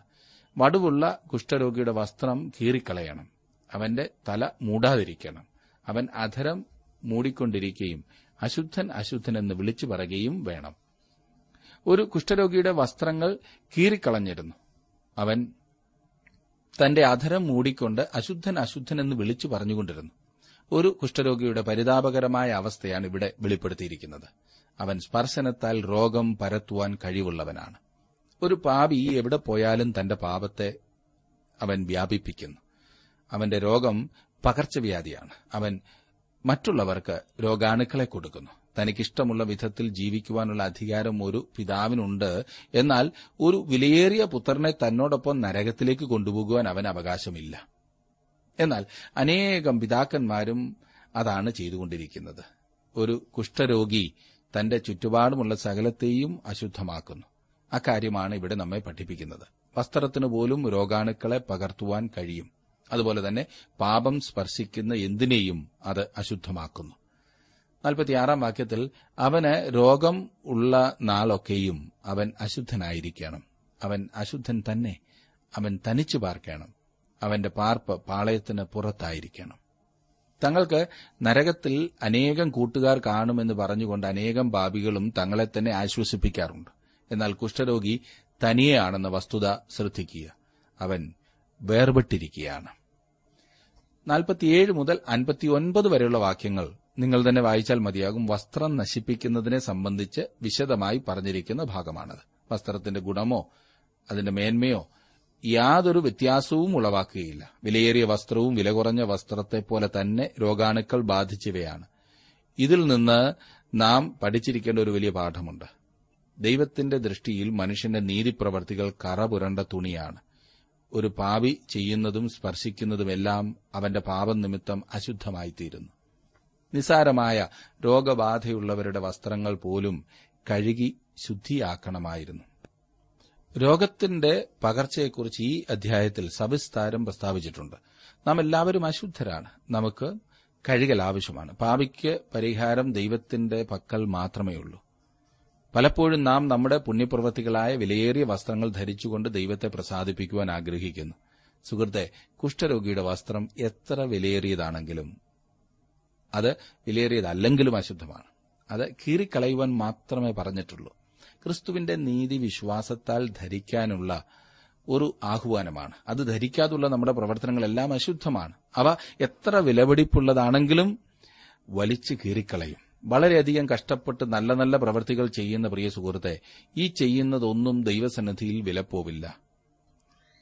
വടുവുള്ള കുഷ്ഠരോഗിയുടെ വസ്ത്രം കീറിക്കളയണം. അവന്റെ തല മൂടാതിരിക്കണം. അവൻ അധരം മൂടിക്കൊണ്ടിരിക്കുകയും അശുദ്ധൻ അശുദ്ധൻ എന്ന് വിളിച്ചു പറയുകയും വേണം. ഒരു കുഷ്ഠരോഗിയുടെ വസ്ത്രങ്ങൾ കീറിക്കളഞ്ഞിരുന്നു. അവൻ തന്റെ അധരം മൂടിക്കൊണ്ട് അശുദ്ധൻ അശുദ്ധൻ എന്ന് വിളിച്ചു പറഞ്ഞുകൊണ്ടിരുന്നു. ഒരു കുഷ്ഠരോഗിയുടെ പരിതാപകരമായ അവസ്ഥയാണ് ഇവിടെ വെളിപ്പെടുത്തിയിരിക്കുന്നത്. അവൻ സ്പർശനത്താൽ രോഗം പരത്തുവാൻ കഴിവുള്ളവനാണ്. ഒരു പാപി എവിടെ പോയാലും തന്റെ പാപത്തെ അവൻ വ്യാപിപ്പിക്കുന്നു. അവന്റെ രോഗം പകർച്ചവ്യാധിയാണ്. അവൻ മറ്റുള്ളവർക്ക് രോഗാണുക്കളെ കൊടുക്കുന്നു. തനിക്കിഷ്ടമുള്ള വിധത്തിൽ ജീവിക്കുവാനുള്ള അധികാരം ഒരു പിതാവിനുണ്ട്. എന്നാൽ ഒരു വിലയേറിയ പുത്രനെ തന്നോടൊപ്പം നരകത്തിലേക്ക് കൊണ്ടുപോകുവാൻ അവൻ അവകാശമില്ല. എന്നാൽ അനേകം പിതാക്കന്മാരും അതാണ് ചെയ്തുകൊണ്ടിരിക്കുന്നത്. ഒരു കുഷ്ഠരോഗി തന്റെ ചുറ്റുപാടുമുള്ള സകലത്തെയും അശുദ്ധമാക്കുന്നു. അക്കാര്യമാണ് ഇവിടെ നമ്മെ പഠിപ്പിക്കുന്നത്. വസ്ത്രത്തിന് പോലും രോഗാണുക്കളെ പകർത്തുവാൻ കഴിയും. അതുപോലെ തന്നെ പാപം സ്പർശിക്കുന്ന എന്തിനേയും അത് അശുദ്ധമാക്കുന്നു. നാൽപ്പത്തിയാറാം വാക്യത്തിൽ അവന് രോഗം ഉള്ള നാളൊക്കെയും അവൻ അശുദ്ധനായിരിക്കണം. അവൻ അശുദ്ധൻ തന്നെ. അവൻ തനിച്ചു പാർക്കണം. അവന്റെ പാർപ്പ് പാളയത്തിന് പുറത്തായിരിക്കണം. തങ്ങൾക്ക് നരകത്തിൽ അനേകം കൂട്ടുകാർ കാണുമെന്ന് പറഞ്ഞുകൊണ്ട് അനേകം പാപികളും തങ്ങളെ തന്നെ ആശ്വസിപ്പിക്കാറുണ്ട്. എന്നാൽ കുഷ്ഠരോഗി തനിയെയാണെന്ന വസ്തുത ശ്രദ്ധിക്കുക. അവൻ വേർപെട്ടിരിക്കുകയാണ്. നാൽപ്പത്തിയേഴ് മുതൽ അൻപത്തിയൊൻപത് വരെയുള്ള വാക്യങ്ങൾ നിങ്ങൾ തന്നെ വായിച്ചാൽ മതിയാകും. വസ്ത്രം നശിപ്പിക്കുന്നതിനെ സംബന്ധിച്ച് വിശദമായി പറഞ്ഞിരിക്കുന്ന ഭാഗമാണത്. വസ്ത്രത്തിന്റെ ഗുണമോ അതിന്റെ മേന്മയോ യാതൊരു വ്യത്യാസവും ഉളവാക്കുകയില്ല. വിലയേറിയ വസ്ത്രവും വില കുറഞ്ഞ വസ്ത്രത്തെ പോലെ തന്നെ രോഗാണുക്കൾ ബാധിച്ചവയാണ്. ഇതിൽ നിന്ന് നാം പഠിച്ചിരിക്കേണ്ട ഒരു വലിയ പാഠമുണ്ട്. ദൈവത്തിന്റെ ദൃഷ്ടിയിൽ മനുഷ്യന്റെ നീതിപ്രവർത്തികൾ കറ പുരണ്ട തുണിയാണ്. ഒരു പാവി ചെയ്യുന്നതും സ്പർശിക്കുന്നതുമെല്ലാം അവന്റെ പാപം നിമിത്തം അശുദ്ധമായിത്തീരുന്നു. നിസാരമായ രോഗബാധയുള്ളവരുടെ വസ്ത്രങ്ങൾ പോലും കഴുകി ശുദ്ധിയാക്കണമായിരുന്നു. രോഗത്തിന്റെ പകർച്ചയെക്കുറിച്ച് ഈ അധ്യായത്തിൽ സവിസ്താരം പ്രസ്താവിച്ചിട്ടുണ്ട്. നാം എല്ലാവരും അശുദ്ധരാണ്. നമുക്ക് കഴുകൽ ആവശ്യമാണ്. പാപിക്ക് പരിഹാരം ദൈവത്തിന്റെ പക്കൽ മാത്രമേ ഉള്ളൂ. പലപ്പോഴും നാം നമ്മുടെ പുണ്യപ്രവൃത്തികളായ വിലയേറിയ വസ്ത്രങ്ങൾ ധരിച്ചുകൊണ്ട് ദൈവത്തെ പ്രസാദിപ്പിക്കുവാൻ ആഗ്രഹിക്കുന്നു. സുഹൃത്തെ കുഷ്ഠരോഗിയുടെ വസ്ത്രം എത്ര വിലയേറിയതാണെങ്കിലും അത് വിലയേറിയതല്ലെങ്കിലും അശുദ്ധമാണ്. അത് കീറിക്കളയുവാൻ മാത്രമേ പറഞ്ഞിട്ടുള്ളൂ. ക്രിസ്തുവിന്റെ നീതി വിശ്വാസത്താൽ ധരിക്കാനുള്ള ഒരു ആഹ്വാനമാണ്. അത് ധരിക്കാതുള്ള നമ്മുടെ പ്രവർത്തനങ്ങളെല്ലാം അശുദ്ധമാണ്. അവ എത്ര വിലപിടിപ്പുള്ളതാണെങ്കിലും വലിച്ചു കീറിക്കളയും. വളരെയധികം കഷ്ടപ്പെട്ട് നല്ല നല്ല പ്രവൃത്തികൾ ചെയ്യുന്ന പ്രിയ സുഹൃത്തെ ഈ ചെയ്യുന്നതൊന്നും ദൈവസന്നിധിയിൽ വിലപ്പോവില്ല.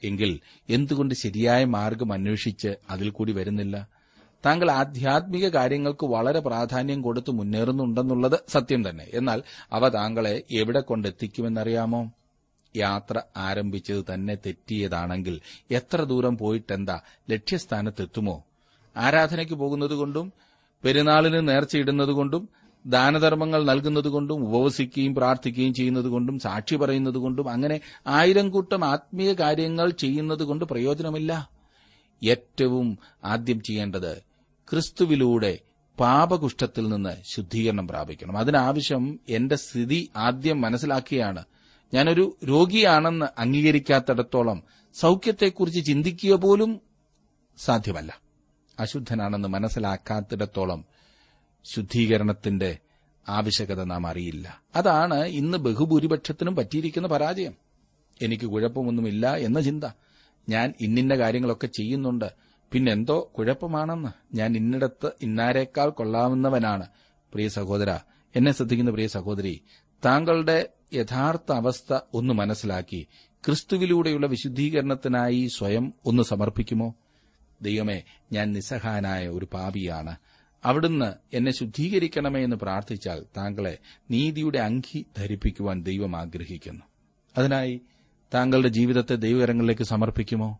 എങ്കിൽ എന്തുകൊണ്ട് ശരിയായ മാർഗം അന്വേഷിച്ച് അതിൽ കൂടി വരുന്നില്ല? താങ്കൾ ആധ്യാത്മിക കാര്യങ്ങൾക്ക് വളരെ പ്രാധാന്യം കൊടുത്ത് മുന്നേറുന്നുണ്ടെന്നുള്ളത് സത്യം തന്നെ. എന്നാൽ അവ താങ്കളെ എവിടെ കൊണ്ടെത്തിക്കുമെന്നറിയാമോ? യാത്ര ആരംഭിച്ചത് തന്നെ തെറ്റിയതാണെങ്കിൽ എത്ര ദൂരം പോയിട്ടെന്താ? ലക്ഷ്യസ്ഥാനത്തെത്തുമോ? ആരാധനയ്ക്ക് പോകുന്നതുകൊണ്ടും പെരുന്നാളിന് നേർച്ചയിടുന്നതുകൊണ്ടും ദാനധർമ്മങ്ങൾ നൽകുന്നതുകൊണ്ടും ഉപവസിക്കുകയും പ്രാർത്ഥിക്കുകയും ചെയ്യുന്നതുകൊണ്ടും സാക്ഷി പറയുന്നതുകൊണ്ടും അങ്ങനെ ആയിരം കൂട്ടം ആത്മീയ കാര്യങ്ങൾ ചെയ്യുന്നതുകൊണ്ട് പ്രയോജനമില്ല. ഏറ്റവും ആദ്യം ചെയ്യേണ്ടത് ക്രിസ്തുവിലൂടെ പാപകുഷ്ഠത്തിൽ നിന്ന് ശുദ്ധീകരണം പ്രാപിക്കണം. അതിനാവശ്യം എന്റെ സ്ഥിതി ആദ്യം മനസ്സിലാക്കിയാണ്. ഞാനൊരു രോഗിയാണെന്ന് അംഗീകരിക്കാത്തിടത്തോളം സൗഖ്യത്തെക്കുറിച്ച് ചിന്തിക്കുക പോലും സാധ്യമല്ല. അശുദ്ധനാണെന്ന് മനസ്സിലാക്കാത്തിടത്തോളം ശുദ്ധീകരണത്തിന്റെ ആവശ്യകത നാം അറിയില്ല. അതാണ് ഇന്ന് ബഹുഭൂരിപക്ഷത്തിനും പറ്റിയിരിക്കുന്ന പരാജയം. എനിക്ക് കുഴപ്പമൊന്നുമില്ല എന്ന ചിന്ത. ഞാൻ ഇന്നിന്റെ കാര്യങ്ങളൊക്കെ ചെയ്യുന്നുണ്ട്. പിന്നെന്തോ കുഴപ്പമാണെന്ന് ഞാൻ ഇന്നിടത്ത് ഇന്നാരേക്കാൾ കൊള്ളാവുന്നവനാണ്. പ്രിയ സഹോദര എന്നെ ശ്രദ്ധിക്കുന്ന പ്രിയ സഹോദരി താങ്കളുടെ യഥാർത്ഥ അവസ്ഥ ഒന്ന് മനസ്സിലാക്കി ക്രിസ്തുവിലൂടെയുള്ള വിശുദ്ധീകരണത്തിനായി സ്വയം ഒന്ന് സമർപ്പിക്കുമോ? ദൈവമേ ഞാൻ നിസ്സഹായനായ ഒരു പാപിയാണ്. അവിടുന്ന് എന്നെ ശുദ്ധീകരിക്കണമേ എന്ന് പ്രാർത്ഥിച്ചാൽ താങ്കളെ നീതിയുടെ അങ്കി ധരിപ്പിക്കുവാൻ ദൈവം ആഗ്രഹിക്കുന്നു. അതിനായി താങ്കളുടെ ജീവിതത്തെ ദൈവകരങ്ങളിലേക്ക് സമർപ്പിക്കുമോ?